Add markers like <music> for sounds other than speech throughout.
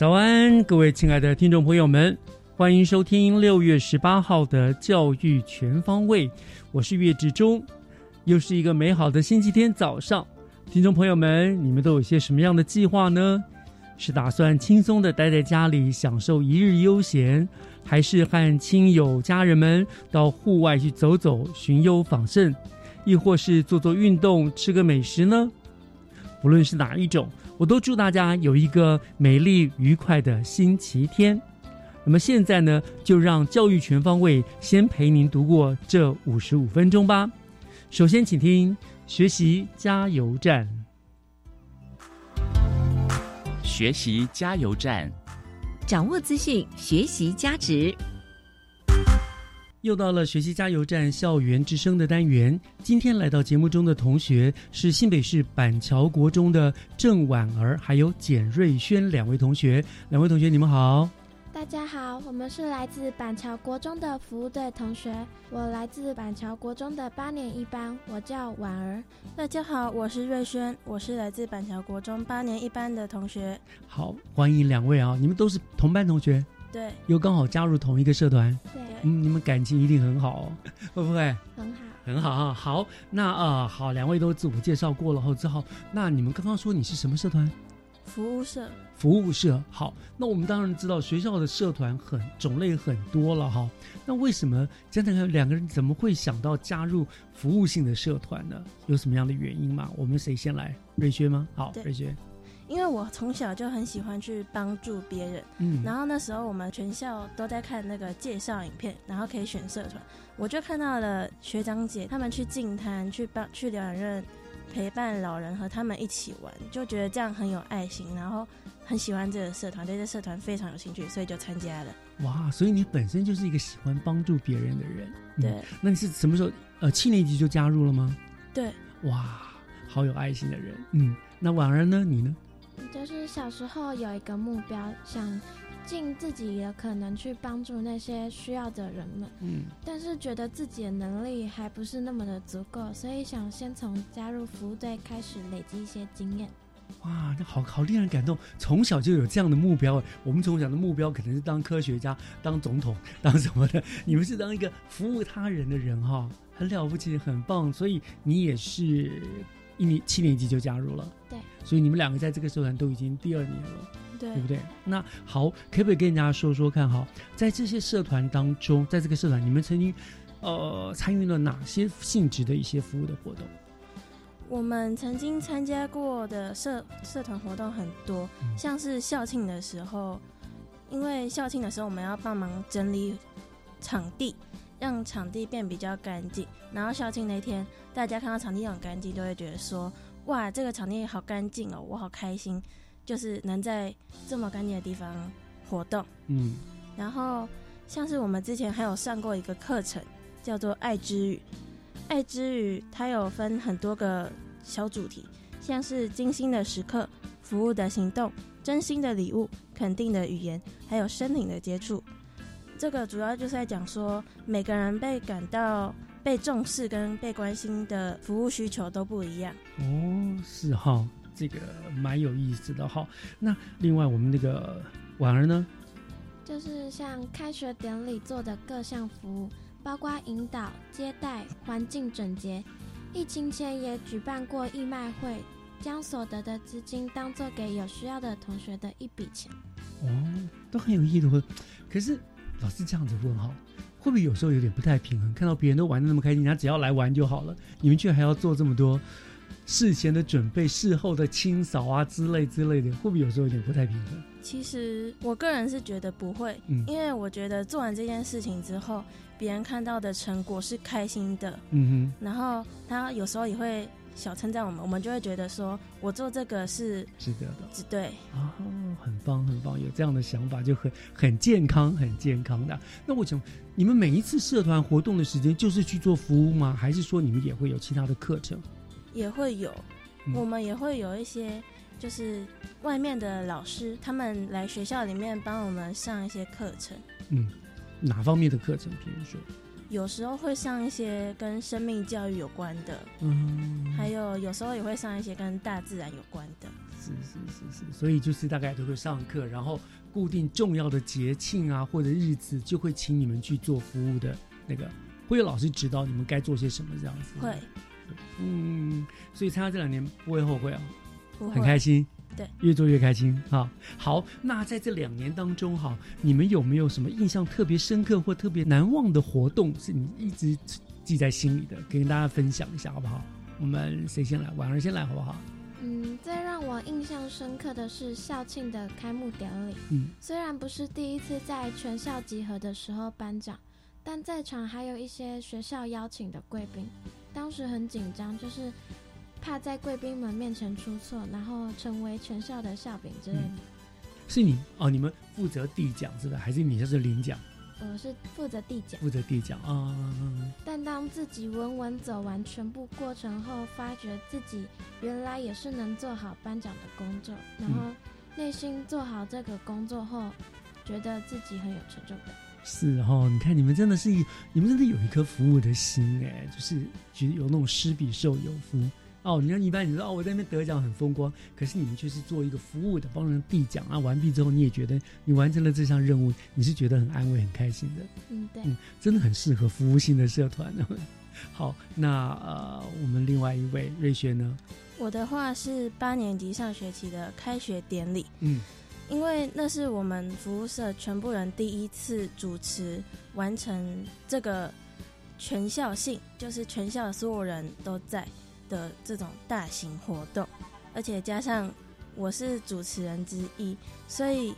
早安，各位亲爱的听众朋友们，欢迎收听六月十八号的教育全方位。我是岳志忠，又是一个美好的星期天早上。听众朋友们，你们都有些什么样的计划呢？是打算轻松的待在家里享受一日悠闲，还是和亲友家人们到户外去走走、寻幽访胜，亦或是做做运动、吃个美食呢？不论是哪一种，我都祝大家有一个美丽愉快的星期天。那么现在呢，就让教育全方位先陪您度过这五十五分钟吧。首先，请听学习加油站。学习加油站，掌握资讯，学习加值。又到了学习加油站校园之声的单元。今天来到节目中的同学是新北市板桥国中的郑婉儿，还有简瑞轩两位同学。两位同学，你们好。大家好，我们是来自板桥国中的服务队同学。我来自板桥国中的八年一班，我叫婉儿。大家好，我是瑞轩，我是来自板桥国中八年一班的同学。好，欢迎两位啊！你们都是同班同学，对，又刚好加入同一个社团，对，嗯，你们感情一定很好哦，<laughs> 会不会？很好。很好啊。好，那啊、呃好，两位都自我介绍过了后之后，那你们刚刚说你是什么社团？服务社。服务社。好，那我们当然知道学校的社团很种类很多了哈。那为什么真的两个人怎么会想到加入服务性的社团呢？有什么样的原因吗？我们谁先来？瑞轩吗？好，瑞轩。因为我从小就很喜欢去帮助别人，嗯，然后那时候我们全校都在看那个介绍影片，然后可以选社团，我就看到了学长姐他们去净滩去帮去疗养院陪伴老人和他们一起玩，就觉得这样很有爱心，然后很喜欢这个社团，对这社团非常有兴趣，所以就参加了。哇，所以你本身就是一个喜欢帮助别人的人。嗯对那你是什么时候？呃，七年级就加入了吗？对，哇，好有爱心的人。嗯，那婉儿呢？你呢？就是小时候有一个目标，想尽自己的可能去帮助那些需要的人们，嗯，但是觉得自己的能力还不是那么的足够，所以想先从加入服务队开始累积一些经验。哇，那好好令人感动。从小就有这样的目标，我们从小的目标可能是当科学家、当总统、<laughs> 当什么的。你们是当一个服务他人的人哈，很了不起，很棒。所以你也是一年七年级就加入了，对，所以你们两个在这个社团都已经第二年了。对对不对？那好，可不可以跟人家说说看哈，在这些社团当中，在这个社团，你们曾经呃参与了哪些性质的一些服务的活动？我们曾经参加过的社社团活动很多，嗯像是校庆的时候，因为校庆的时候我们要帮忙整理场地，让场地变比较干净。然后校庆那天，大家看到场地很干净，都会觉得说：“哇，这个场地好干净哦，我好开心，就是能在这么干净的地方活动。”嗯然后像是我们之前还有上过一个课程，叫做“爱之语”。爱之语它有分很多个小主题，像是精心的时刻、服务的行动、真心的礼物、肯定的语言，还有身体的接触。这个主要就是在讲说，每个人被感到被重视跟被关心的服务需求都不一样。哦，是哈，这个蛮有意思的哈。那另外我们那个婉儿呢？就是像开学典礼做的各项服务，包括引导、接待、环境整洁。疫情前也举办过义卖会，将所得的资金当做给有需要的同学的一笔钱。哦，都很有意义的问。可是老师这样子问哈，会不会有时候有点不太平衡？看到别人都玩的那么开心，人家只要来玩就好了，你们却还要做这么多事前的准备、事后的清扫啊之类之类的，会不会有时候有点不太平衡？其实我个人是觉得不会，嗯因为我觉得做完这件事情之后，别人看到的成果是开心的，嗯哼然后他有时候也会小称赞我们，我们就会觉得说我做这个是值得的对。哦，很棒，很棒，有这样的想法就很很健康，很健康的。那我想，你们每一次社团活动的时间就是去做服务吗？还是说你们也会有其他的课程？也会有，嗯我们也会有一些就是外面的老师，他们来学校里面帮我们上一些课程，嗯，哪方面的课程？比如说，有时候会上一些跟生命教育有关的，嗯，还有有时候也会上一些跟大自然有关的。是是是是，所以就是大概都会上课，然后固定重要的节庆啊或者日子，就会请你们去做服务的那个，会有老师指导你们该做些什么这样子。会，嗯，所以参加这两年不会后悔啊。不会很开心，对，越做越开心哈。好，那在这两年当中哈，你们有没有什么印象特别深刻或特别难忘的活动，是你一直记在心里的，跟大家分享一下好不好？我们谁先来？婉儿先来好不好？嗯，最让我印象深刻的是校庆的开幕典礼。嗯，虽然不是第一次在全校集合的时候颁奖，但在场还有一些学校邀请的贵宾，当时很紧张，就是怕在贵宾们面前出错，然后成为全校的笑柄之类的。是你哦，你们负责递奖是吧？还是你就是领奖，我是负责递奖，负责递奖啊？但当自己稳稳走完全部过程后，发觉自己原来也是能做好颁奖的工作，然后内心做好这个工作后，觉得自己很有成就感。是哦，你看你们真的是，你们真的有一颗服务的心哎，就是觉得有那种施比受有福哦。你看一般你说哦，我在那边得奖很风光，可是你们却是做一个服务的，帮人递奖啊，完毕之后你也觉得你完成了这项任务，你是觉得很安慰、很开心的，嗯，对。嗯真的很适合服务性的社团呢。<laughs> 好，那呃，我们另外一位瑞轩呢？我的话是八年级上学期的开学典礼，嗯因为那是我们服务社全部人第一次主持完成这个全校性，就是全校所有人都在的这种大型活动，而且加上我是主持人之一，所以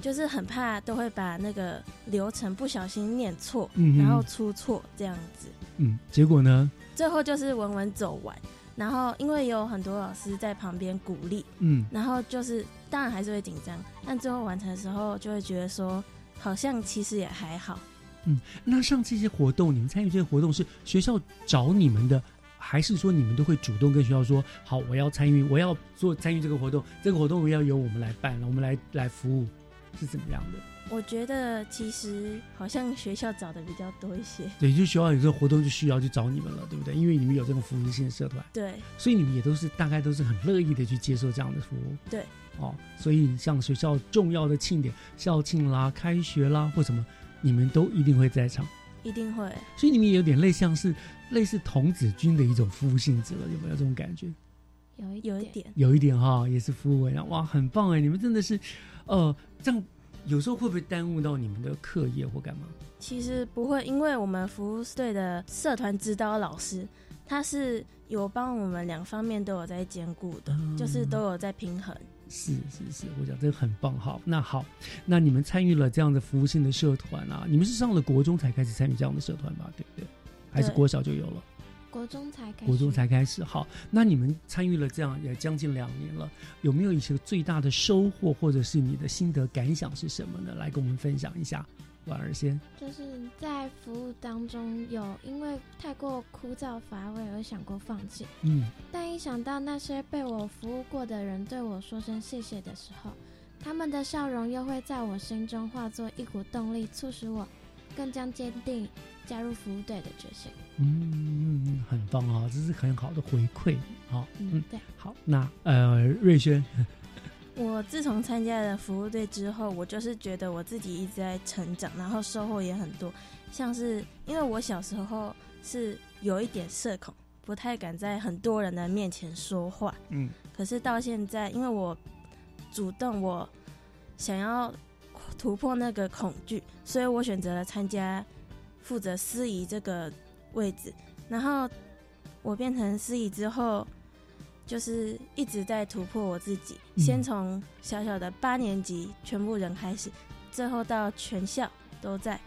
就是很怕都会把那个流程不小心念错，嗯然后出错这样子。嗯，结果呢？最后就是稳稳走完，然后因为有很多老师在旁边鼓励，嗯然后就是当然还是会紧张，但最后完成的时候就会觉得说，好像其实也还好。嗯那像这些活动，你们参与这些活动是学校找你们的，还是说你们都会主动跟学校说，好，我要参与，我要做参与这个活动，这个活动我要由我们来办了，我们来来服务，是怎么样的？我觉得其实好像学校找的比较多一些，对，就学校有这个活动就需要去找你们了，对不对？因为你们有这种服务性的社团，对所以你们也都是大概都是很乐意的去接受这样的服务。对，哦，所以像学校重要的庆典、校庆啦、开学啦或什么，你们都一定会在场。一定会。所以你们也有点类像是类似童子军的一种服务性质了，有没有这种感觉？有一有一点，有一点哈，也是服务委员，哇，很棒哎！你们真的是，呃，这样有时候会不会耽误到你们的课业或干嘛？其实不会，因为我们服务队的社团指导老师，他是有帮我们两方面都有在兼顾的，嗯就是都有在平衡。是是是，我讲这个很棒。哈，那好，那你们参与了这样的服务性的社团啊，你们是上了国中才开始参与这样的社团吧？对不对？还是国小就有了？国中才开始，国中才开始。好，那你们参与了这样也将近两年了，有没有一些最大的收获，或者是你的心得感想是什么呢？来跟我们分享一下。婉儿先，就是在服务当中有因为太过枯燥乏味而想过放弃，嗯但一想到那些被我服务过的人对我说声谢谢的时候，他们的笑容又会在我心中化作一股动力，促使我更加坚定加入服务队的决心。嗯，嗯很棒啊，这是很好的回馈。好，嗯，对。好，那呃，瑞轩，我自从参加了服务队之后，我就是觉得我自己一直在成长，然后收获也很多。像是因为我小时候是有一点社恐，不太敢在很多人的面前说话。嗯，可是到现在，因为我主动，我想要突破那个恐惧，所以我选择了参加负责司仪这个位置。然后我变成司仪之后，就是一直在突破我自己，嗯先从小小的八年级全部人开始，最后到全校都在，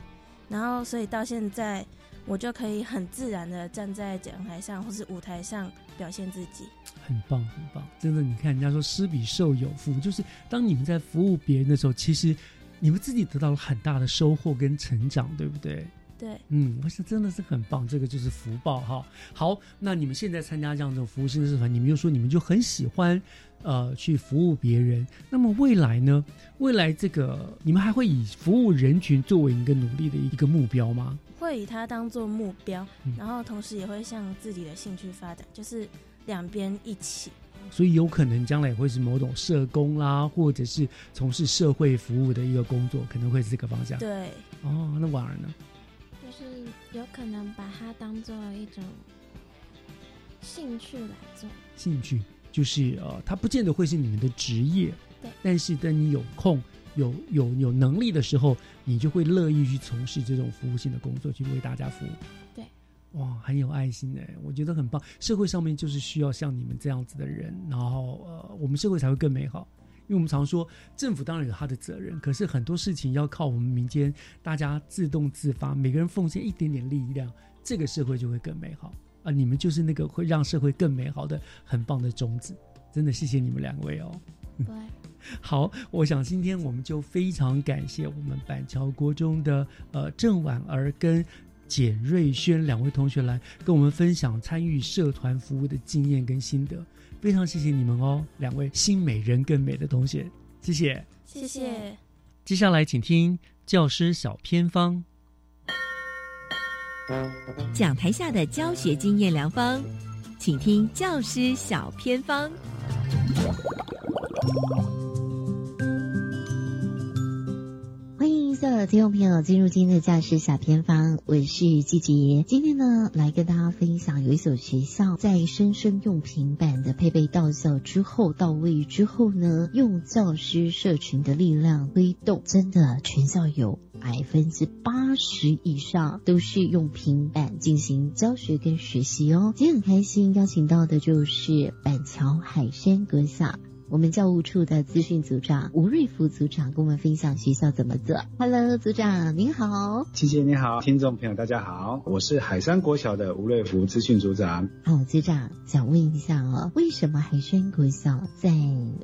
然后所以到现在。我就可以很自然的站在讲台上或是舞台上表现自己。很棒，很棒，真的，你看人家说施比受有福，就是当你们在服务别人的时候，其实你们自己得到了很大的收获跟成长，对不对？对，嗯，我想真的是很棒，这个就是福报哈。好，那你们现在参加这样这种服务性的社团，你们又说你们就很喜欢呃去服务别人，那么未来呢？未来这个你们还会以服务人群作为一个努力的一个目标吗？会以它当做目标，嗯然后同时也会向自己的兴趣发展，就是两边一起。所以有可能将来也会是某种社工啦，或者是从事社会服务的一个工作，可能会是这个方向。对，哦，那婉儿呢？就是有可能把它当做一种兴趣来做。兴趣就是呃，它不见得会是你们的职业，对但是等你有空、有有有能力的时候，你就会乐意去从事这种服务性的工作，去为大家服务。对，哇，很有爱心哎，我觉得很棒。社会上面就是需要像你们这样子的人，然后呃，我们社会才会更美好。因为我们常说，政府当然有他的责任，可是很多事情要靠我们民间大家自动自发，每个人奉献一点点力量，这个社会就会更美好啊！你们就是那个会让社会更美好的很棒的种子，真的谢谢你们两位哦。对，<laughs> 好，我想今天我们就非常感谢我们板桥国中的呃郑婉儿跟简瑞轩两位同学来跟我们分享参与社团服务的经验跟心得，非常谢谢你们哦，两位新美人更美的同学，谢谢。谢谢。接下来请听教师小偏方。讲台下的教学经验良方，请听教师小偏方。的听众朋友进入今天的教师小偏方，我是季杰。今天呢，来跟大家分享，有一所学校在生生用平板的配备到校之后到位之后呢，用教师社群的力量推动，真的全校有百分之八十以上都是用平板进行教学跟学习哦。今天很开心邀请到的就是板桥海山阁下。我们教务处的资讯组长吴瑞福组长跟我们分享学校怎么做。Hello，组长您好。琪姐你好，听众朋友大家好，我是海山国小的吴瑞福资讯组长。好，组长想问一下哦，为什么海山国小在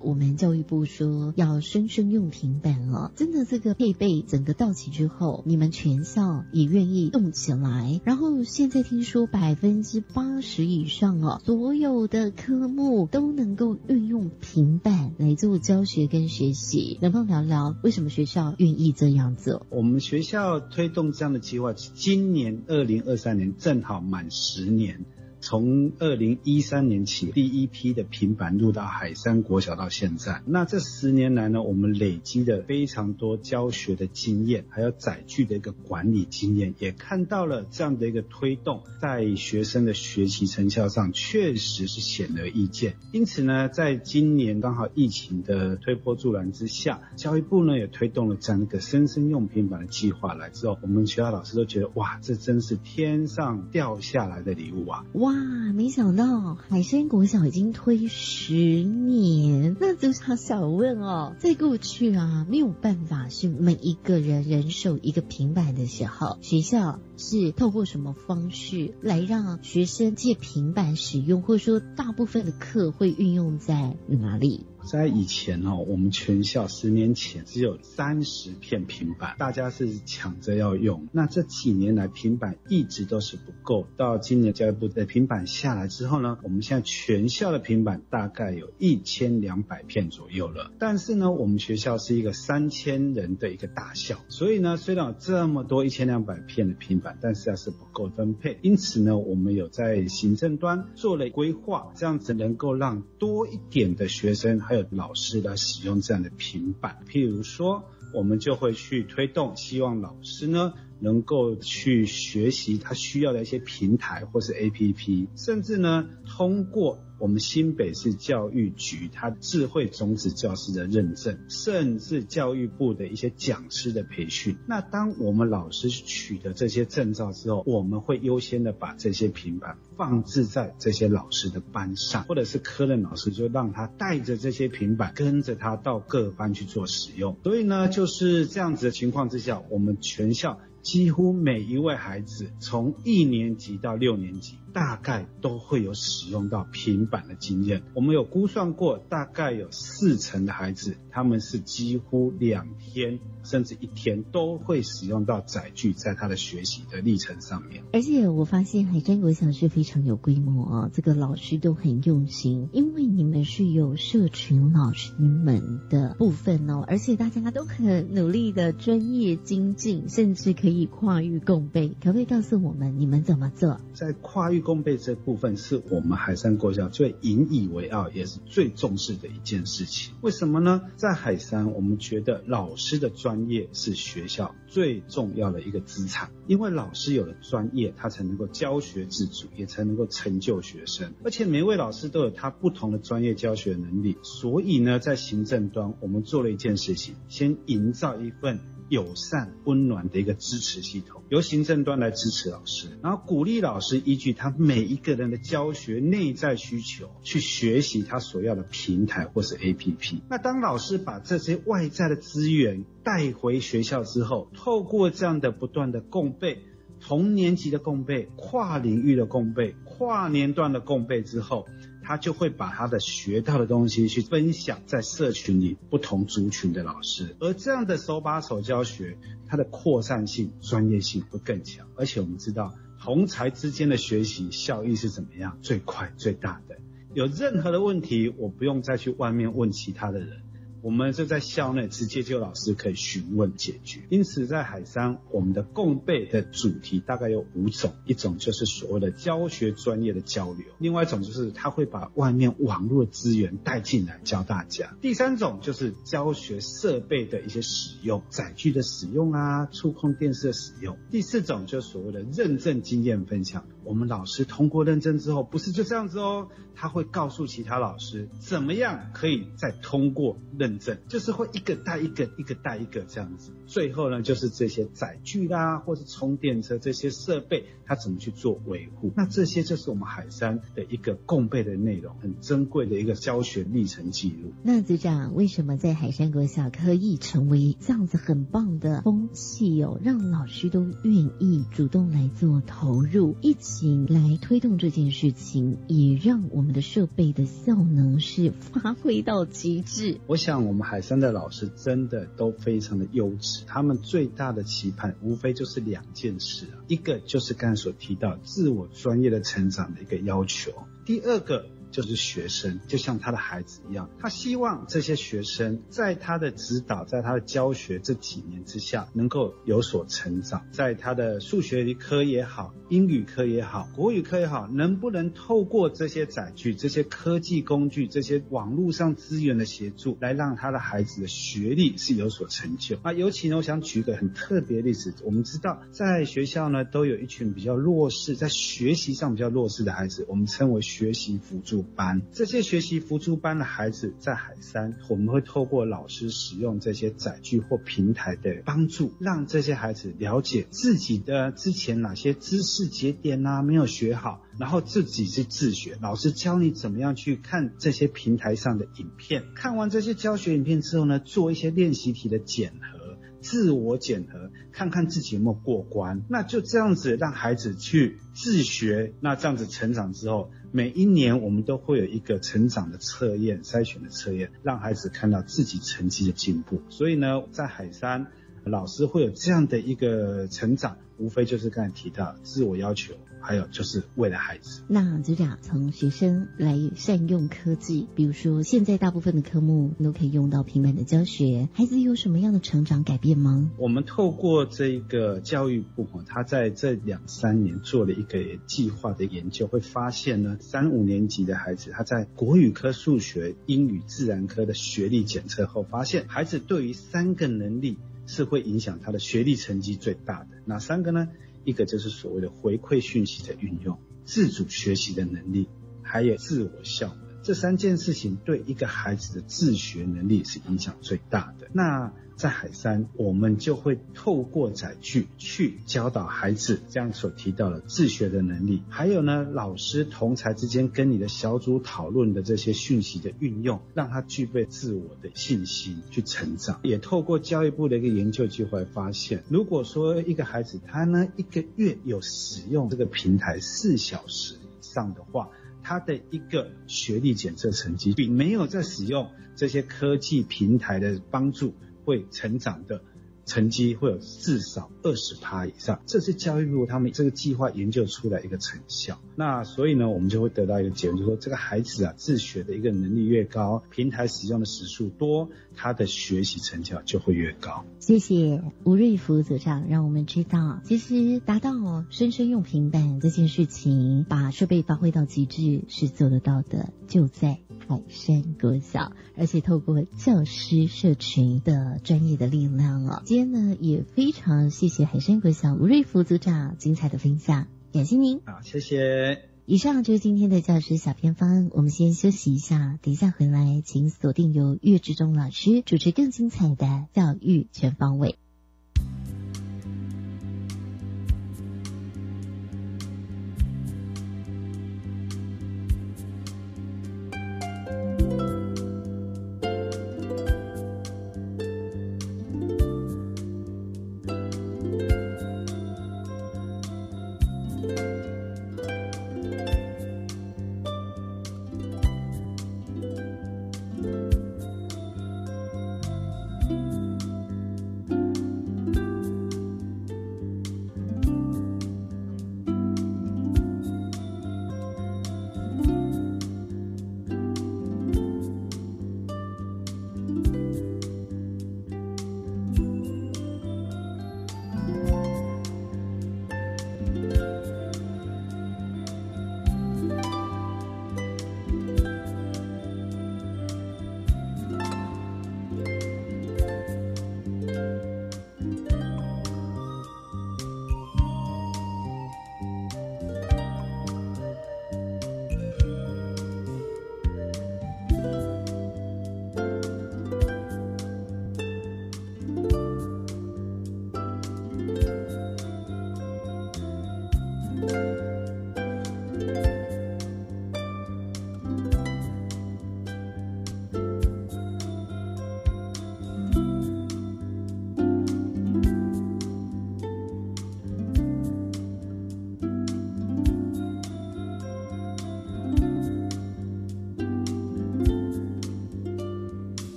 我们教育部说要生生用平板哦？真的这个配备整个到齐之后，你们全校也愿意动起来，然后现在听说百分之八十以上哦，所有的科目都能够运用平。平板来做教学跟学习，能不能聊聊为什么学校愿意这样做？我们学校推动这样的计划，今年二零二三年正好满十年。从二零一三年起，第一批的平板入到海山国小到现在，那这十年来呢，我们累积的非常多教学的经验，还有载具的一个管理经验，也看到了这样的一个推动，在学生的学习成效上确实是显而易见。因此呢，在今年刚好疫情的推波助澜之下，教育部呢也推动了这样一个生生用平板的计划来之后，我们学校老师都觉得哇，这真是天上掉下来的礼物啊！哇，没想到海山国小已经推十年，那就想想问哦，在过去啊，没有办法是每一个人人手一个平板的时候，学校是透过什么方式来让学生借平板使用，或者说大部分的课会运用在哪里？在以前哦，我们全校十年前只有三十片平板，大家是抢着要用。那这几年来，平板一直都是不够。到今年教育部的平板下来之后呢，我们现在全校的平板大概有一千两百片左右了。但是呢，我们学校是一个三千人的一个大校，所以呢，虽然有这么多一千两百片的平板，但是还是不够分配。因此呢，我们有在行政端做了规划，这样子能够让多一点的学生老师来使用这样的平板。譬如说，我们就会去推动，希望老师呢能够去学习他需要的一些平台或是 APP，甚至呢通过。我们新北市教育局它智慧种子教师的认证，甚至教育部的一些讲师的培训。那当我们老师取得这些证照之后，我们会优先的把这些平板放置在这些老师的班上，或者是科任老师就让他带着这些平板跟着他到各班去做使用。所以呢，就是这样子的情况之下，我们全校。几乎每一位孩子从一年级到六年级，大概都会有使用到平板的经验。我们有估算过，大概有四成的孩子，他们是几乎两天甚至一天都会使用到载具，在他的学习的历程上面。而且我发现海山国小是非常有规模啊，这个老师都很用心，因为你们是有社群老师们的部分哦，而且大家都很努力的专业精进，甚至可以。以跨域共备，可不可以告诉我们你们怎么做？在跨域共备这部分，是我们海山国小最引以为傲，也是最重视的一件事情。为什么呢？在海山，我们觉得老师的专业是学校最重要的一个资产，因为老师有了专业，他才能够教学自主，也才能够成就学生。而且每位老师都有他不同的专业教学能力，所以呢，在行政端，我们做了一件事情，先营造一份。友善温暖的一个支持系统，由行政端来支持老师，然后鼓励老师依据他每一个人的教学内在需求去学习他所要的平台或是 APP。那当老师把这些外在的资源带回学校之后，透过这样的不断的共备，同年级的共备、跨领域的共备、跨年段的共备之后。他就会把他的学到的东西去分享在社群里不同族群的老师，而这样的手把手教学，它的扩散性、专业性会更强。而且我们知道，同才之间的学习效益是怎么样？最快、最大的。有任何的问题，我不用再去外面问其他的人。我们就在校内直接就老师可以询问解决，因此在海山，我们的共备的主题大概有五种，一种就是所谓的教学专业的交流，另外一种就是他会把外面网络资源带进来教大家，第三种就是教学设备的一些使用，载具的使用啊，触控电视的使用，第四种就是所谓的认证经验分享。我们老师通过认证之后，不是就这样子哦，他会告诉其他老师怎么样可以再通过认证，就是会一个带一个，一个带一个这样子。最后呢，就是这些载具啦，或是充电车这些设备，它怎么去做维护？那这些就是我们海山的一个共备的内容，很珍贵的一个教学历程记录。那组长为什么在海山国小可以成为这样子很棒的风气哦，让老师都愿意主动来做投入一起。来推动这件事情，也让我们的设备的效能是发挥到极致。我想，我们海山的老师真的都非常的优质，他们最大的期盼无非就是两件事啊，一个就是刚才所提到自我专业的成长的一个要求，第二个。就是学生，就像他的孩子一样，他希望这些学生在他的指导，在他的教学这几年之下，能够有所成长。在他的数学科也好，英语科也好，国语科也好，能不能透过这些载具、这些科技工具、这些网络上资源的协助，来让他的孩子的学历是有所成就？啊，尤其呢，我想举一个很特别的例子。我们知道，在学校呢，都有一群比较弱势，在学习上比较弱势的孩子，我们称为学习辅助。班这些学习辅助班的孩子在海山，我们会透过老师使用这些载具或平台的帮助，让这些孩子了解自己的之前哪些知识节点啊没有学好，然后自己去自学。老师教你怎么样去看这些平台上的影片，看完这些教学影片之后呢，做一些练习题的检核。自我检核，看看自己有没有过关。那就这样子让孩子去自学，那这样子成长之后，每一年我们都会有一个成长的测验、筛选的测验，让孩子看到自己成绩的进步。所以呢，在海山。老师会有这样的一个成长，无非就是刚才提到自我要求，还有就是为了孩子。那组长从学生来善用科技，比如说现在大部分的科目都可以用到平板的教学，孩子有什么样的成长改变吗？我们透过这个教育部，他在这两三年做了一个计划的研究，会发现呢，三五年级的孩子他在国语科、数学、英语、自然科的学历检测后，发现孩子对于三个能力。是会影响他的学历成绩最大的哪三个呢？一个就是所谓的回馈讯息的运用、自主学习的能力，还有自我效能。这三件事情对一个孩子的自学能力是影响最大的。那在海山，我们就会透过载具去教导孩子，这样所提到的自学的能力，还有呢，老师同才之间跟你的小组讨论的这些讯息的运用，让他具备自我的信心去成长。也透过教育部的一个研究计划发现，如果说一个孩子他呢一个月有使用这个平台四小时以上的话，他的一个学历检测成绩比没有在使用这些科技平台的帮助。会成长的成绩会有至少二十趴以上，这是教育部他们这个计划研究出来一个成效。那所以呢，我们就会得到一个结论，就说这个孩子啊，自学的一个能力越高，平台使用的时数多，他的学习成效就会越高。谢谢吴瑞福组长，让我们知道，其实达到生生用平板这件事情，把设备发挥到极致是做得到的，就在。海山国小，而且透过教师社群的专业的力量哦，今天呢也非常谢谢海山国小吴瑞福组长精彩的分享，感谢您。好，谢谢。以上就是今天的教师小偏方，我们先休息一下，等一下回来，请锁定由岳志忠老师主持更精彩的教育全方位。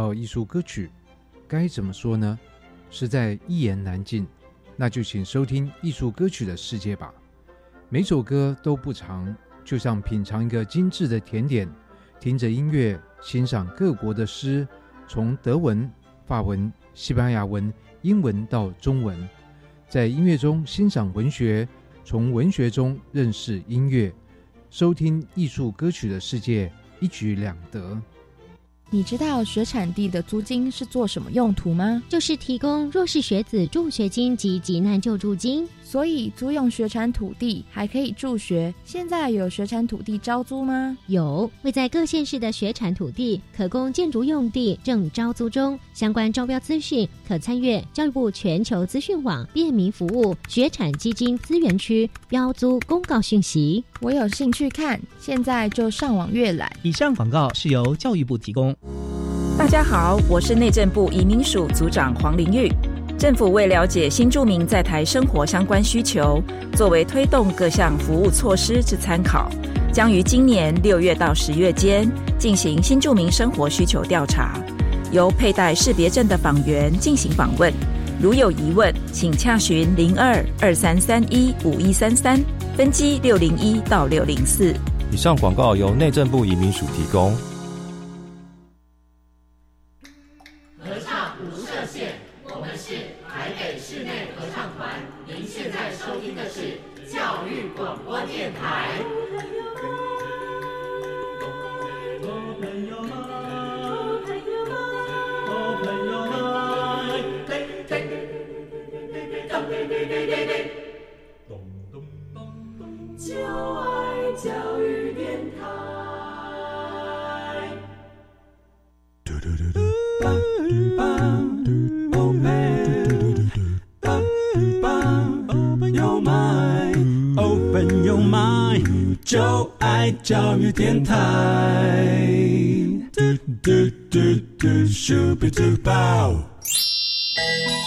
到艺术歌曲，该怎么说呢？实在一言难尽。那就请收听艺术歌曲的世界吧。每首歌都不长，就像品尝一个精致的甜点，听着音乐，欣赏各国的诗，从德文、法文、西班牙文、英文到中文，在音乐中欣赏文学，从文学中认识音乐，收听艺术歌曲的世界，一举两得。你知道学产地的租金是做什么用途吗？就是提供弱势学子助学金及急难救助金。所以租用学产土地还可以助学。现在有学产土地招租吗？有，位在各县市的学产土地可供建筑用地正招租中。相关招标资讯可参阅教育部全球资讯网便民服务学产基金资源区标租公告讯息。我有兴趣看，现在就上网阅览。以上广告是由教育部提供。大家好，我是内政部移民署组长黄玲玉。政府为了解新住民在台生活相关需求，作为推动各项服务措施之参考，将于今年六月到十月间进行新住民生活需求调查，由佩戴识别证的访员进行访问。如有疑问，请洽询零二二三三一五一三三分机六零一到六零四。以上广告由内政部移民署提供。教育电台。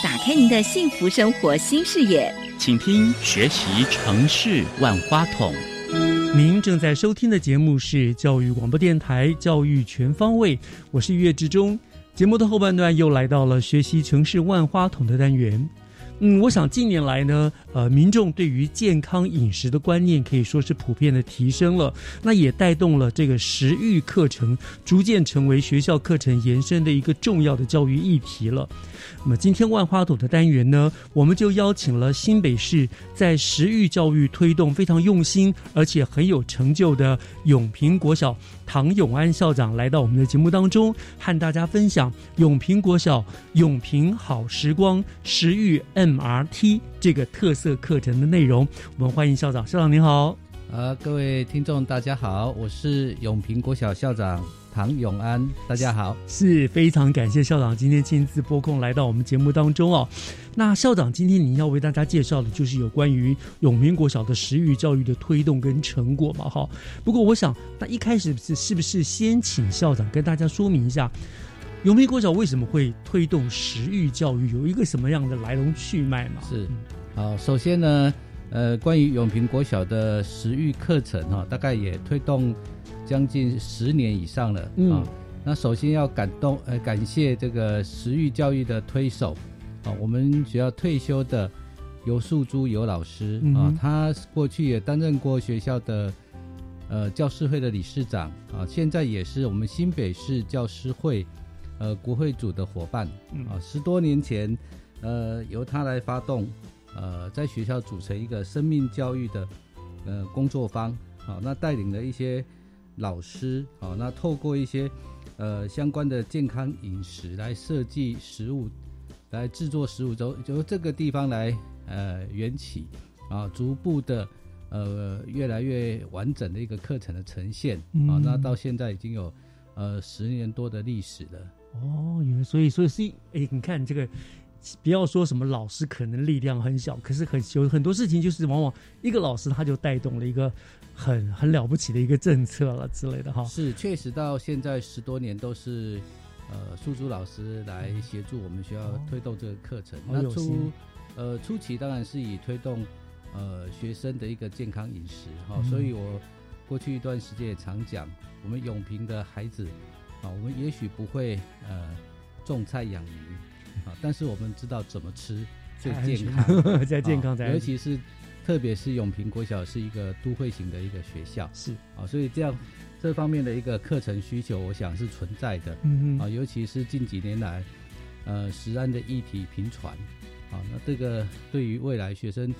打开您的幸福生活新视野，请听学习城市万花筒。您正在收听的节目是教育广播电台《教育全方位》，我是月志中。节目的后半段又来到了学习城市万花筒的单元。嗯，我想近年来呢，呃，民众对于健康饮食的观念可以说是普遍的提升了，那也带动了这个食育课程逐渐成为学校课程延伸的一个重要的教育议题了。那么今天万花筒的单元呢，我们就邀请了新北市在食育教育推动非常用心，而且很有成就的永平国小唐永安校长来到我们的节目当中，和大家分享永平国小永平好时光食育 MRT 这个特色课程的内容。我们欢迎校长，校长您好。呃，各位听众大家好，我是永平国小校长。唐永安，大家好，是非常感谢校长今天亲自拨空来到我们节目当中哦。那校长今天您要为大家介绍的就是有关于永平国小的食育教育的推动跟成果嘛？哈。不过我想，那一开始是是不是先请校长跟大家说明一下，永平国小为什么会推动食育教育，有一个什么样的来龙去脉嘛？是，好，首先呢，呃，关于永平国小的食育课程哈，大概也推动。将近十年以上了啊！那首先要感动呃，感谢这个食育教育的推手啊，我们学校退休的尤素珠尤老师啊，他过去也担任过学校的呃教师会的理事长啊，现在也是我们新北市教师会呃国会组的伙伴啊。十多年前呃由他来发动呃在学校组成一个生命教育的呃工作坊啊，那带领了一些。老师，啊，那透过一些呃相关的健康饮食来设计食物，来制作食物，就由这个地方来呃缘起，啊，逐步的呃越来越完整的一个课程的呈现，啊，那到现在已经有呃十年多的历史了。哦，原来所以所以是哎，你看这个。不要说什么老师可能力量很小，可是很有很多事情就是往往一个老师他就带动了一个很很了不起的一个政策了之类的哈。是，确实到现在十多年都是呃素珠老师来协助我们学校推动这个课程。那初呃初期当然是以推动呃学生的一个健康饮食哈，所以我过去一段时间也常讲，我们永平的孩子啊，我们也许不会呃种菜养鱼啊，但是我们知道怎么吃最健康，<laughs> 在健康在，尤其是特别是永平国小是一个都会型的一个学校，是啊，所以这样这方面的一个课程需求，我想是存在的，嗯啊，尤其是近几年来，呃，食安的议题频传，啊，那这个对于未来学生。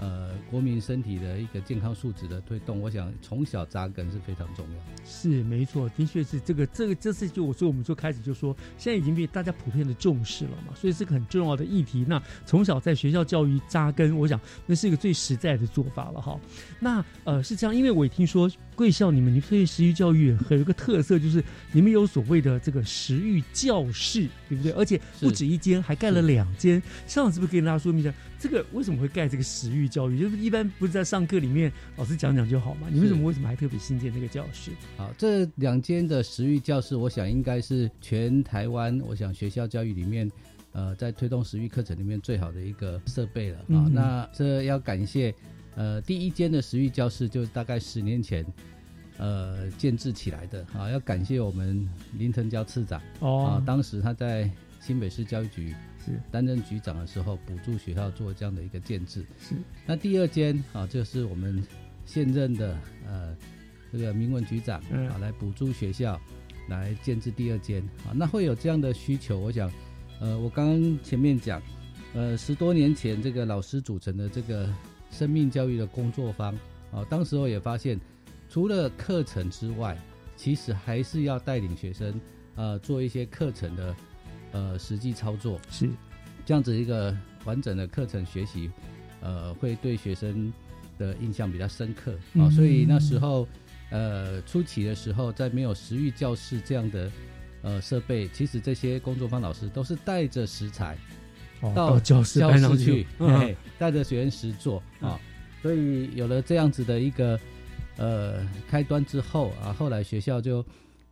呃，国民身体的一个健康素质的推动，我想从小扎根是非常重要。是没错，的确是这个这个这次就我说我们就开始就说，现在已经被大家普遍的重视了嘛，所以是个很重要的议题。那从小在学校教育扎根，我想那是一个最实在的做法了哈。那呃是这样，因为我也听说贵校你们你们对食育教育很有一个特色，就是你们有所谓的这个食育教室，对不对？而且不止一间，还盖了两间。上次是不是跟大家说明一下？这个为什么会盖这个食欲教育？就是一般不是在上课里面老师讲讲就好嘛？你为什么为什么还特别新建这个教室？好，这两间的食欲教室，我想应该是全台湾，我想学校教育里面，呃，在推动食欲课程里面最好的一个设备了啊。那这要感谢，呃，第一间的食欲教室就大概十年前，呃，建制起来的啊。要感谢我们林腾蛟次长哦，啊，当时他在新北市教育局是。担任局长的时候，补助学校做这样的一个建制。是，那第二间啊，就是我们现任的呃这个明文局长啊，来补助学校来建制第二间啊。那会有这样的需求，我想，呃，我刚刚前面讲，呃，十多年前这个老师组成的这个生命教育的工作坊啊，当时候也发现，除了课程之外，其实还是要带领学生呃做一些课程的。呃，实际操作是这样子一个完整的课程学习，呃，会对学生的印象比较深刻啊。所以那时候，呃，初期的时候，在没有食育教室这样的呃设备，其实这些工作坊老师都是带着食材到教室去，带着学员实做啊。所以有了这样子的一个呃开端之后啊，后来学校就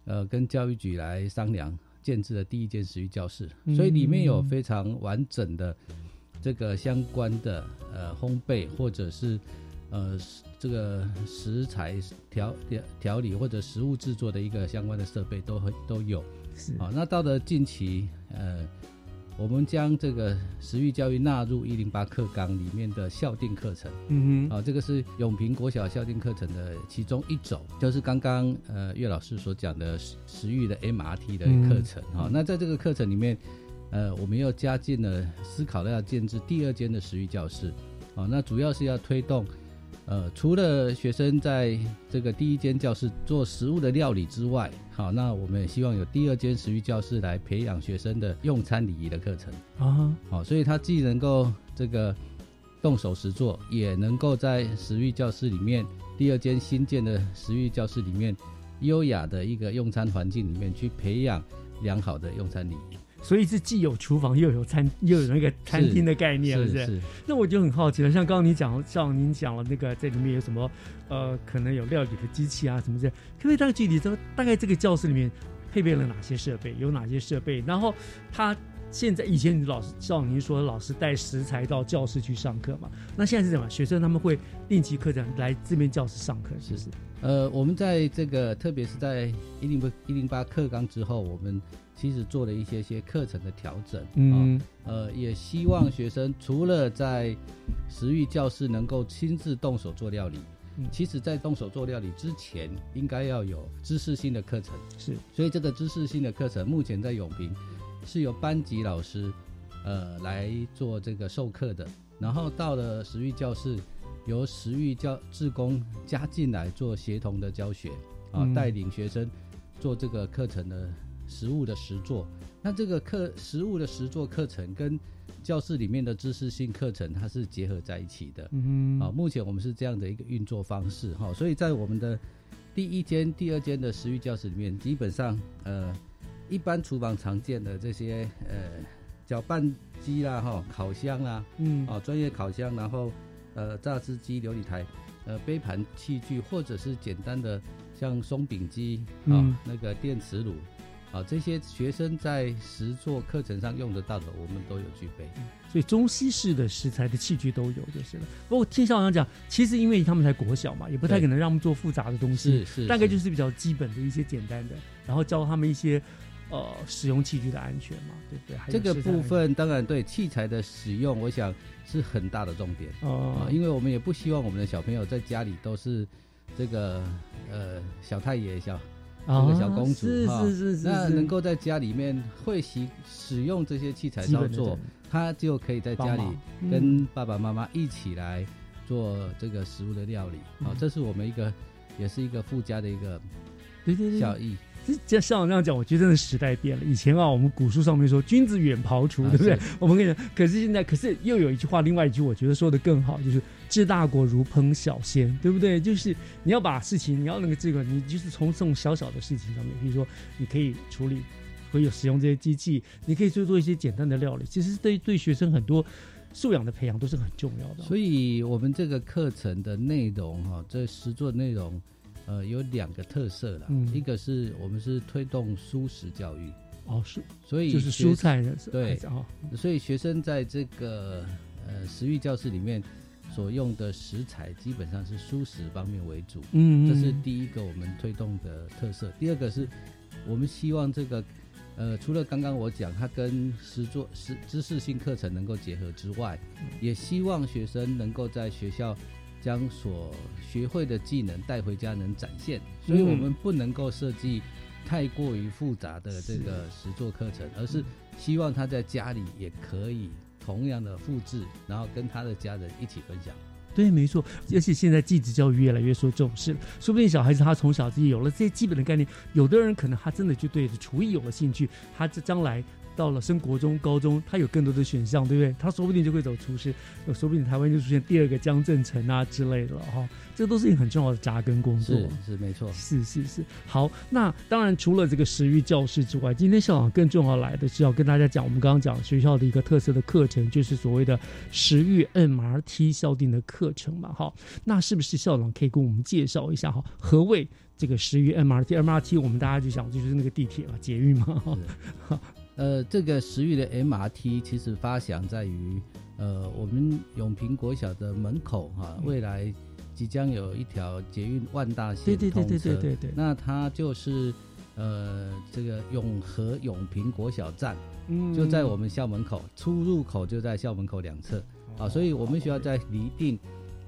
呃跟教育局来商量。建制的第一间食育教室，所以里面有非常完整的这个相关的呃烘焙或者是呃这个食材调调调理或者食物制作的一个相关的设备都很都有。是啊，那到了近期呃。我们将这个食育教育纳入一零八课纲里面的校定课程，嗯哼，啊，这个是永平国小校定课程的其中一种，就是刚刚呃岳老师所讲的食食育的 MRT 的课程，哈，那在这个课程里面，呃，我们又加进了思考了要建制第二间的食育教室，啊，那主要是要推动。呃，除了学生在这个第一间教室做食物的料理之外，好，那我们也希望有第二间食育教室来培养学生的用餐礼仪的课程啊。好，所以他既能够这个动手实做，也能够在食育教室里面第二间新建的食育教室里面优雅的一个用餐环境里面去培养良好的用餐礼仪。所以是既有厨房又有餐又有那个餐厅的概念，是不是？那我就很好奇了，像刚刚你讲，像您讲了那个在里面有什么，呃，可能有料理的机器啊什么的，可不可以大概具体说，大概这个教室里面配备了哪些设备，有哪些设备？然后他现在以前老师像您说，老师带食材到教室去上课嘛？那现在是怎么？学生他们会定期课程来这边教室上课，是不是？呃，我们在这个特别是在一零八一零八课纲之后，我们。其实做了一些些课程的调整，嗯，呃，也希望学生除了在食育教室能够亲自动手做料理，嗯，其实在动手做料理之前，应该要有知识性的课程，是，所以这个知识性的课程目前在永平是由班级老师，呃，来做这个授课的，然后到了食育教室，由食育教志工加进来做协同的教学，啊，带领学生做这个课程的。实物的实作，那这个课实物的实作课程跟教室里面的知识性课程，它是结合在一起的。嗯，啊，目前我们是这样的一个运作方式哈，所以在我们的第一间、第二间的食育教室里面，基本上呃，一般厨房常见的这些呃搅拌机啦、哈烤箱啦，嗯，啊专业烤箱，然后呃榨汁机、琉璃台、呃杯盘器具，或者是简单的像松饼机啊那个电磁炉。啊，这些学生在实作课程上用得到的，我们都有具备。所以中西式的食材的器具都有就是了。不过听校长讲，其实因为他们才国小嘛，也不太可能让他们做复杂的东西，是是，大概就是比较基本的一些简单的然后教他们一些呃使用器具的安全嘛，对不对？这个部分当然对器材的使用，我想是很大的重点哦啊，因为我们也不希望我们的小朋友在家里都是这个呃小太爷小。这啊个小公主是哈是是是是那能够在家里面会习使用这些器材操作他就可以在家里跟爸爸妈妈一起来做这个食物的料理。好、嗯这是我们一个也是一个附加的一个对对对效益。这像我这样讲，我觉得真的时代变了。以前啊，我们古书上面说“君子远庖厨”，啊对不对是？我们跟你讲，可是现在，可是又有一句话，另外一句我觉得说的更好，就是“治大国如烹小鲜”，对不对？就是你要把事情，你要那个这个，你就是从这种小小的事情上面，比如说你可以处理，会有使用这些机器，你可以去做一些简单的料理，其实对对学生很多素养的培养都是很重要的。所以我们这个课程的内容哈、这实作内容，呃，有两个特色啦。嗯一个是我们是推动素食教育，哦，蔬所以就是蔬菜的对所以学生在这个呃食育教室里面所用的食材，基本上是素食方面为主。嗯嗯这是第一个我们推动的特色。第二个是我们希望这个呃，除了刚刚我讲它跟实作实知识性课程能够结合之外，也希望学生能够在学校将所学会的技能带回家能展现。所以我们不能够设计太过于复杂的这个实作课程，而是希望他在家里也可以同样的复制，然后跟他的家人一起分享。对，没错，而且现在继子教育越来越受重视了，说不定小孩子他从小自己有了这些基本的概念，有的人可能他真的就对厨艺有了兴趣，他这将来到了升国中、高中，他有更多的选项，对不对？他说不定就会走厨师，呃说不定台湾就出现第二个江正成啊之类的了哈、这都是一个很重要的扎根工作。是是没错，是是是，好，那当然除了这个食育教室之外，今天校长更重要来的是要跟大家讲，我们刚刚讲学校的一个特色的课程，就是所谓的食育 MRT 校定的课程嘛，哈，那是不是校长可以跟我们介绍一下哈，何谓这个食育 MRT？MRT 我们大家就想就是那个地铁嘛，捷运嘛，哈，呃，这个食育的 MRT 其实发想在于，呃，我们永平国小的门口哈、未来即将有一条捷运万大线对对对通对对车对对。那它就是呃这个永和永平国小站，嗯。就在我们校门口，出入口就在校门口两侧。啊，所以我们学校在拟定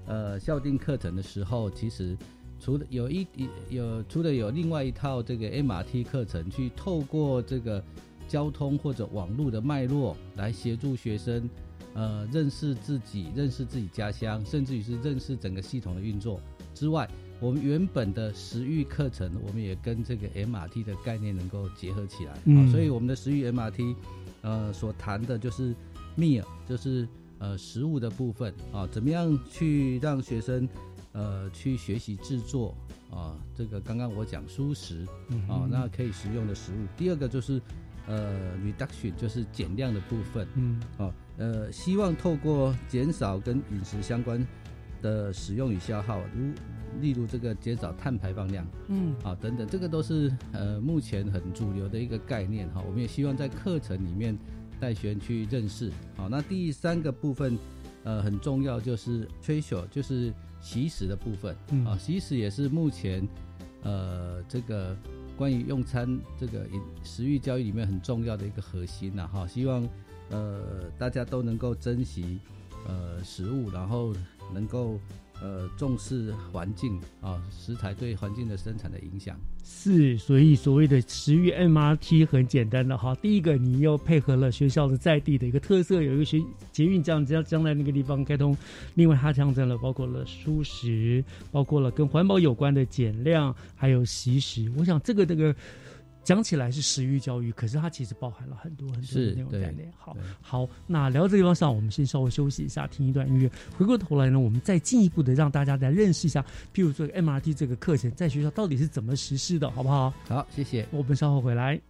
呃校定课程的时候，其实除了有一有除了有另外一套这个 MRT 课程，去透过这个交通或者网络的脉络来协助学生呃认识自己、认识自己家乡，甚至于是认识整个系统的运作之外，我们原本的食育课程，我们也跟这个 MRT 的概念能够结合起来。嗯啊所以我们的食育 MRT 呃所谈的就是 meal，就是呃食物的部分啊，怎么样去让学生呃去学习制作啊，这个刚刚我讲蔬食啊那可以食用的食物。第二个就是呃 reduction，就是减量的部分。嗯，哦，呃，希望透过减少跟饮食相关的使用与消耗，如例如这个减少碳排放量，嗯啊等等，这个都是呃目前很主流的一个概念哈。我们也希望在课程里面带学员去认识。好，那第三个部分呃很重要，就是 treasure，就是习食的部分。嗯啊，习食也是目前呃这个关于用餐这个饮食欲教育里面很重要的一个核心呐、哈。希望呃大家都能够珍惜呃食物，然后能够呃重视环境啊食材对环境的生产的影响。是，所以所谓的食育 MRT 很简单的哈。第一个，你又配合了学校的在地的一个特色，有一个学捷运这样将将来那个地方开通。另外，它象征了包括了蔬食，包括了跟环保有关的减量，还有习食。我想这个这个讲起来是食育教育，可是它其实包含了很多很多的内容在对内。好，好，那聊到这个地方上，我们先稍微休息一下，听一段音乐。回过头来呢，我们再进一步的让大家来认识一下，譬如说 MRT 这个课程在学校到底是怎么实施的，好不好？好，谢谢。我们稍后回来。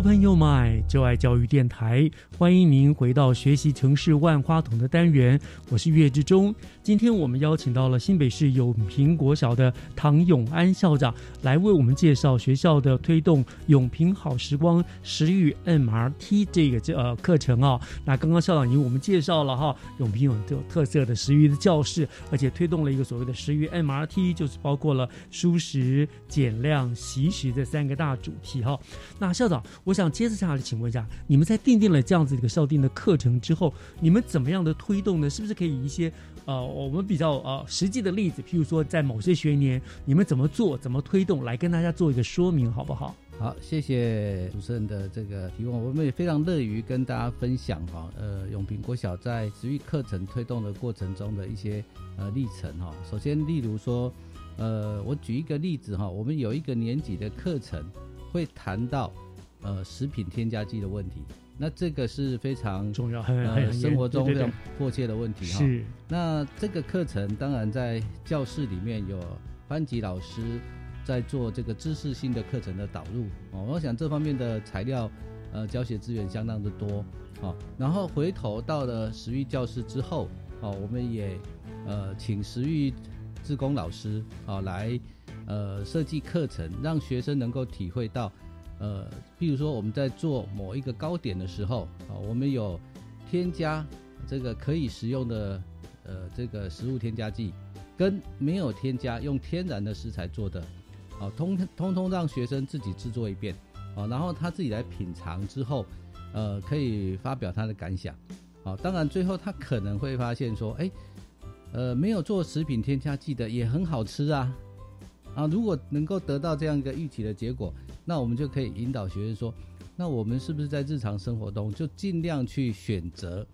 Open Your Mind，就爱教育电台，欢迎您回到学习城市万花筒的单元，我是岳志忠。今天我们邀请到了新北市永平国小的唐永安校长，来为我们介绍学校的推动永平好时光食育 MRT 这个这呃课程啊。那刚刚校长已经我们介绍了哈，永平有有特色的食育的教室，而且推动了一个所谓的食育 MRT，就是包括了舒适、减量、习食这三个大主题哈。那校长。我想接着下来请问一下，你们在定定了这样子一个校定的课程之后，你们怎么样的推动呢？是不是可以一些呃，我们比较呃实际的例子，譬如说在某些学年，你们怎么做，怎么推动，来跟大家做一个说明，好不好？好，谢谢主持人的这个提问，我们也非常乐于跟大家分享哈，呃，永平国小在职育课程推动的过程中的一些呃历程哈。首先，例如说，呃，我举一个例子哈，我们有一个年级的课程会谈到。呃，食品添加剂的问题，那这个是非常重要，呃，生活中非常迫切的问题哈。是。那这个课程当然在教室里面有班级老师在做这个知识性的课程的导入哦。我想这方面的材料，呃，教学资源相当的多哦。然后回头到了食育教室之后，哦，我们也呃请食育志工老师啊来呃设计课程，让学生能够体会到。呃，譬如说我们在做某一个糕点的时候啊，我们有添加这个可以食用的呃这个食物添加剂，跟没有添加用天然的食材做的，啊，通通通让学生自己制作一遍，啊，然后他自己来品尝之后，呃，可以发表他的感想，啊，当然最后他可能会发现说，哎，呃，没有做食品添加剂的也很好吃啊，啊，如果能够得到这样一个预期的结果。那我们就可以引导学生说，那我们是不是在日常生活中就尽量去选择，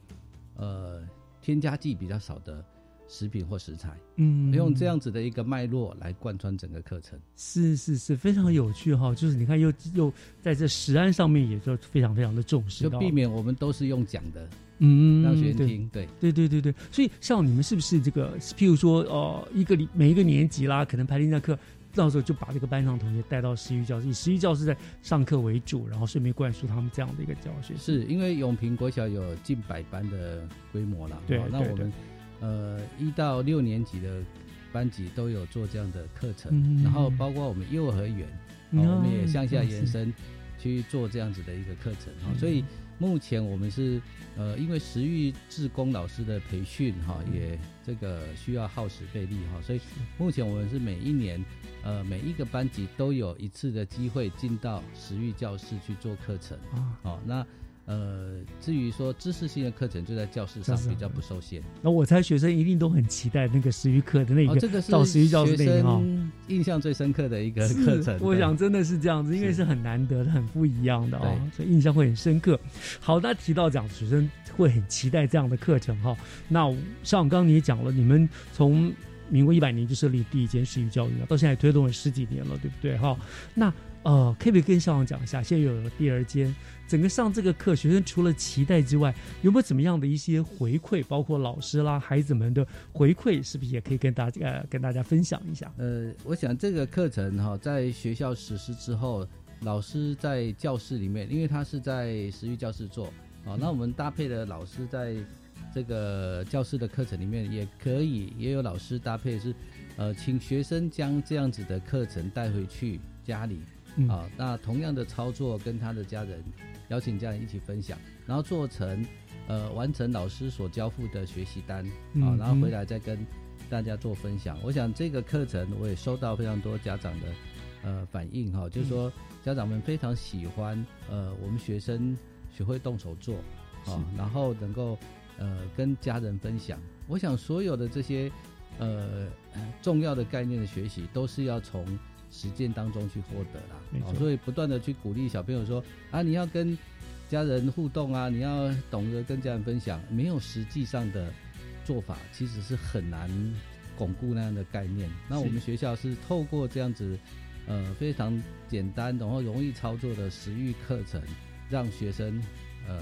呃，添加剂比较少的食品或食材？嗯，用这样子的一个脉络来贯穿整个课程。是是是，非常有趣哈。就是你看，又又在这食安上面，也就非常非常的重视，就避免我们都是用讲的，嗯，让学生听。对对对对对。所以像你们是不是这个，譬如说，呃，一个每一个年级啦，可能排练那课。到时候就把这个班上同学带到食育教室，以食育教室在上课为主，然后顺便灌输他们这样的一个教学。是因为永平国小有近百班的规模了，对，那我们呃一到六年级的班级都有做这样的课程，然后包括我们幼儿园，我们也向下延伸去做这样子的一个课程啊，所以。目前我们是呃，因为食育志工老师的培训哈，也这个需要耗时费力哈，所以目前我们是每一年呃每一个班级都有一次的机会进到食育教室去做课程。啊，好那。呃，至于说知识性的课程，就在教室上比较不受限。那我猜学生一定都很期待那个食育课的那个，这个是学生印象最深刻的一个课程。<laughs> 我想真的是这样子，因为是很难得的、很不一样的哦，所以印象会很深刻。好，那提到讲学生会很期待这样的课程哈。那像刚刚你也讲了，你们从民国一百年就设立第一间食育教育了，到现在推动了十几年了，对不对哈？那呃，可不可以跟校长讲一下，现在有第二间？整个上这个课，学生除了期待之外，有没有怎么样的一些回馈？包括老师啦、孩子们的回馈，是不是也可以跟大家跟大家分享一下？呃，我想这个课程哈，在学校实施之后，老师在教室里面，因为他是在实育教室做啊，那我们搭配的老师在这个教室的课程里面，也可以也有老师搭配是，呃，请学生将这样子的课程带回去家里啊，那同样的操作跟他的家人。邀请家人一起分享，然后做成呃完成老师所交付的学习单啊，然后回来再跟大家做分享。我想这个课程我也收到非常多家长的呃反应哈，就是说家长们非常喜欢呃我们学生学会动手做啊，然后能够呃跟家人分享。我想所有的这些呃重要的概念的学习都是要从。实践当中去获得啦，所以不断的去鼓励小朋友说啊，你要跟家人互动啊，你要懂得跟家人分享。没有实际上的做法，其实是很难巩固那样的概念。那我们学校是透过这样子，呃，非常简单然后容易操作的食育课程，让学生呃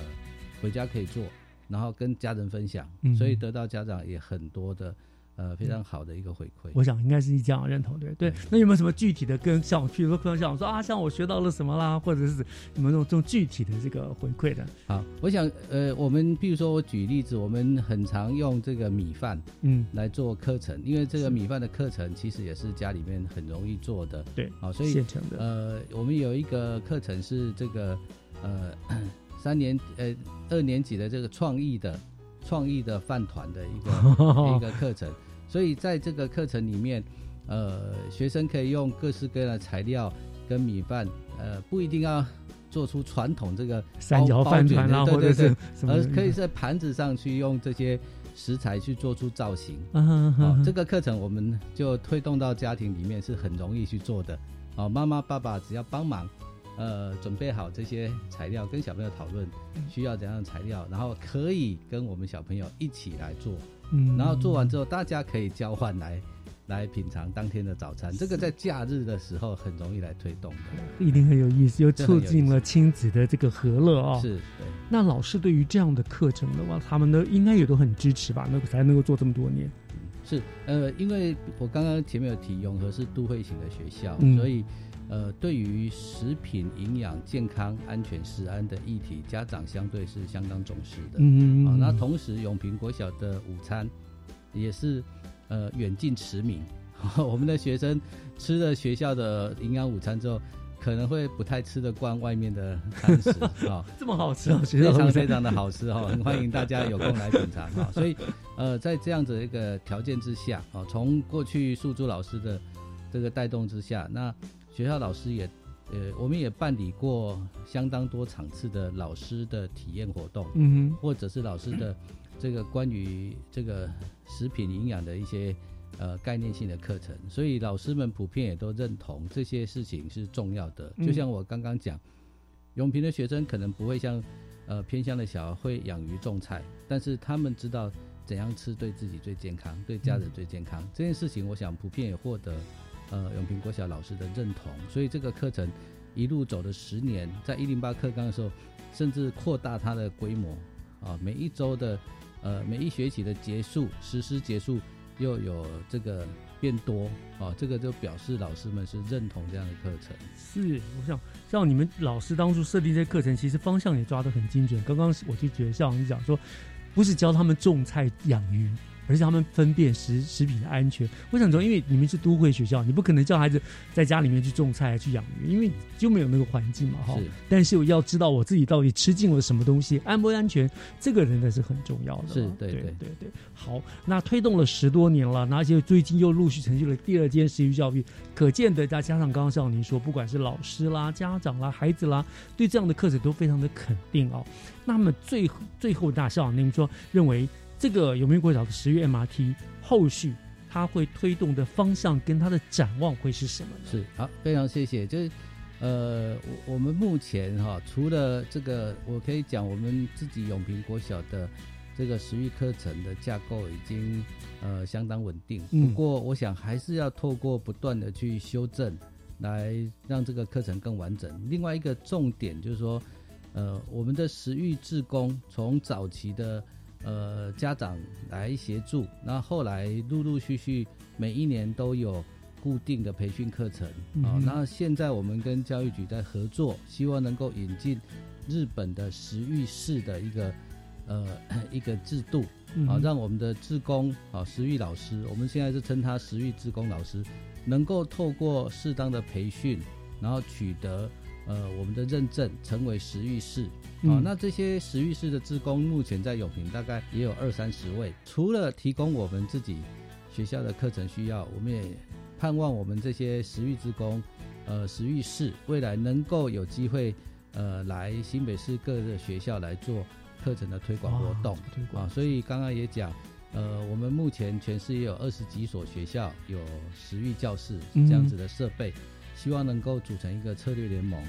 回家可以做，然后跟家人分享，所以得到家长也很多的呃非常好的一个回馈。我想应该是这样认同，对对。那有没有什么具体的跟像，譬如说，可能像说啊，像我学到了什么啦，或者是有没有这种这种具体的这个回馈的？好，我想呃，我们比如说我举例子，我们很常用这个米饭嗯来做课程，因为这个米饭的课程其实也是家里面很容易做的，对，好，所以现成的呃，我们有一个课程是这个呃三年呃二年级的这个创意的创意的饭团的一个 <laughs> 一个课程，所以在这个课程里面，呃，学生可以用各式各样的材料跟米饭，呃，不一定要做出传统这个三角包饭团啊对对或者是对什么而可以在盘子上去用这些食材去做出造型。哦这个课程我们就推动到家庭里面是很容易去做的。哦，妈妈爸爸只要帮忙，呃，准备好这些材料，跟小朋友讨论需要怎样的材料，然后可以跟我们小朋友一起来做。嗯然后做完之后，大家可以交换来 <laughs> 来品尝当天的早餐。这个在假日的时候很容易来推动的。一定很有意思，又促进了亲子的这个和乐啊、是，对。那老师对于这样的课程的话，他们呢应该也都很支持吧？那个才能够做这么多年。是，呃，因为我刚刚前面有提，永和是都会型的学校，嗯所以呃，对于食品营养、健康、安全、食安的议题，家长相对是相当重视的。嗯啊，那同时永平国小的午餐也是呃远近驰名，<laughs> 我们的学生吃了学校的营养午餐之后。可能会不太吃得惯外面的餐食 <laughs> 啊，这么好吃非常非常的好吃哈，很欢迎大家有空来品尝哈。所以，呃，在这样子一个条件之下啊，从过去素珠老师的这个带动之下，那学校老师也，呃，我们也办理过相当多场次的老师的体验活动，嗯哼或者是老师的这个关于这个食品营养的一些呃概念性的课程，所以老师们普遍也都认同这些事情是重要的。嗯就像我刚刚讲，永平的学生可能不会像呃偏乡的小孩会养鱼种菜，但是他们知道怎样吃对自己最健康，对家人最健康、这件事情，我想普遍也获得呃永平国小老师的认同，所以这个课程一路走了十年，在一零八课纲的时候，甚至扩大它的规模啊，每一周的呃每一学期的结束实施结束又有这个变多啊，这个就表示老师们是认同这样的课程。是，我想像你们老师当初设定这些课程，其实方向也抓得很精准。刚刚我就觉得像你讲说，不是教他们种菜养鱼，而是他们分辨食食品的安全。我想说，因为你们是都会学校，你不可能叫孩子在家里面去种菜去养鱼，因为就没有那个环境嘛，哈。但是我要知道我自己到底吃进了什么东西，安不安全，这个真的是很重要的。是对对对对对。好，那推动了十多年了，而且最近又陆续成立了第二间食育教育，可见的，再加上刚刚像您说，不管是老师啦、家长啦、孩子啦，对这样的课程都非常的肯定哦。那么最最后，大校长您说认为这个有没有国小的十月 MRT 后续它会推动的方向跟它的展望会是什么呢？是好，非常谢谢。就是呃，我我们目前哈，除了这个，我可以讲我们自己永平国小的这个食育课程的架构已经呃相当稳定。嗯不过，我想还是要透过不断的去修正，来让这个课程更完整。另外一个重点就是说，呃，我们的食育志工从早期的呃家长来协助，那后来陆陆续续每一年都有固定的培训课程。啊、嗯那现在我们跟教育局在合作，希望能够引进日本的食育式的一个呃 <coughs> 一个制度啊嗯，让我们的志工啊食育老师，我们现在是称他食育志工老师，能够透过适当的培训，然后取得呃我们的认证，成为食育室。啊、嗯那这些食育室的职工目前在永平大概也有二三十位。除了提供我们自己学校的课程需要，我们也盼望我们这些食育职工，呃，食育室未来能够有机会，呃，来新北市各个学校来做课程的推广活动啊。所以刚刚也讲，呃，我们目前全市也有二十几所学校有食育教室嗯这样子的设备，希望能够组成一个策略联盟。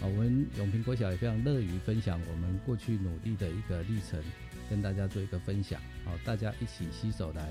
啊，我们永平国小也非常乐于分享我们过去努力的一个历程，跟大家做一个分享。好，大家一起携手来，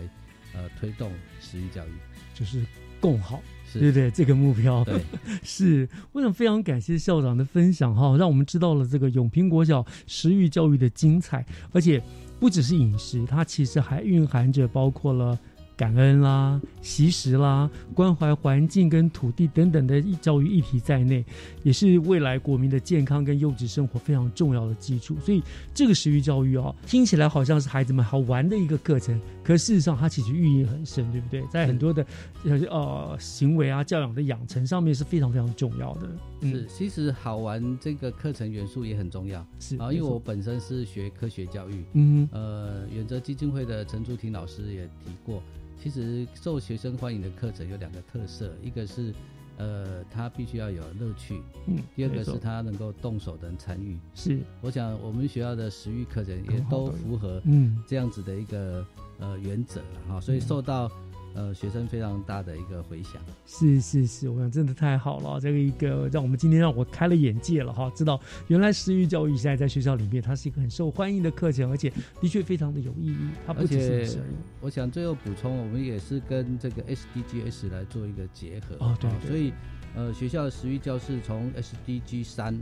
呃，推动食育教育。就是共好，是对不对？这个目标对 <laughs> 是。我想非常感谢校长的分享哈，让我们知道了这个永平国小食育教育的精彩，而且不只是饮食，它其实还蕴含着包括了感恩啦、习食啦、关怀环境跟土地等等的教育议题在内，也是未来国民的健康跟优质生活非常重要的基础。所以这个食育教育哦，听起来好像是孩子们好玩的一个课程，可事实上它其实寓意很深，对不对？在很多的 <laughs> 呃行为啊、教养的养成上面是非常非常重要的。是，其实好玩这个课程元素也很重要。是啊，因为我本身是学科学教育，嗯，呃，远泽基金会的陈竹婷老师也提过。其实受学生欢迎的课程有两个特色，一个是，呃，他必须要有乐趣，嗯，第二个是他能够动手的参与。是，我想我们学校的食育课程也都符合嗯这样子的一个呃原则了哈，所以受到。呃，学生非常大的一个回响，是是是，我想真的太好了，这个一个让我们今天让我开了眼界了哈，知道原来食育教育现在在学校里面，它是一个很受欢迎的课程，而且的确非常的有意义。它不只是食我想最后补充，我们也是跟这个 SDGs 来做一个结合哦，对，所以呃，学校的食育教室从 SDG 三。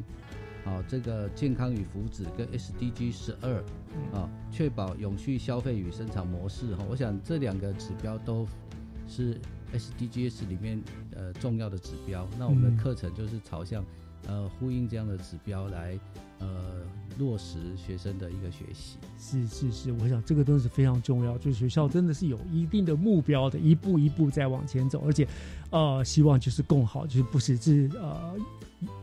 好，这个健康与福祉跟 SDG 十二，啊，确保永续消费与生产模式哈，我想这两个指标都是 SDGs 里面呃重要的指标。那我们的课程就是朝向呃呼应这样的指标来呃落实学生的一个学习。是是是，我想这个都是非常重要，就是学校真的是有一定的目标的，一步一步在往前走，而且呃希望就是更好，就是不是是呃。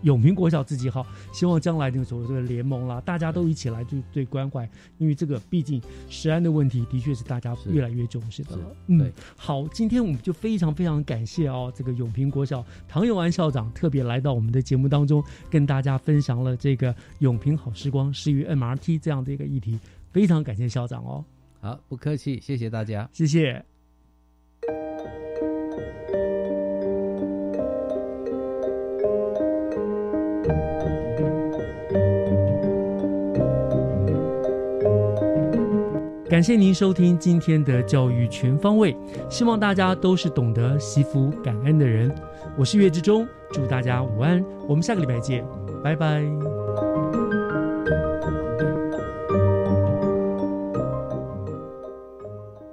永平国小自己好，希望将来那个所谓这个联盟啦，大家都一起来对对关怀，因为这个毕竟食安的问题的确是大家越来越重视的了。嗯，好，今天我们就非常非常感谢哦，这个永平国小唐永安校长特别来到我们的节目当中，跟大家分享了这个永平好时光适于 MRT 这样的一个议题，非常感谢校长哦。好，不客气，谢谢大家，谢谢。感谢您收听今天的教育全方位，希望大家都是懂得惜福感恩的人。我是月之中，祝大家午安，我们下个礼拜见，拜拜。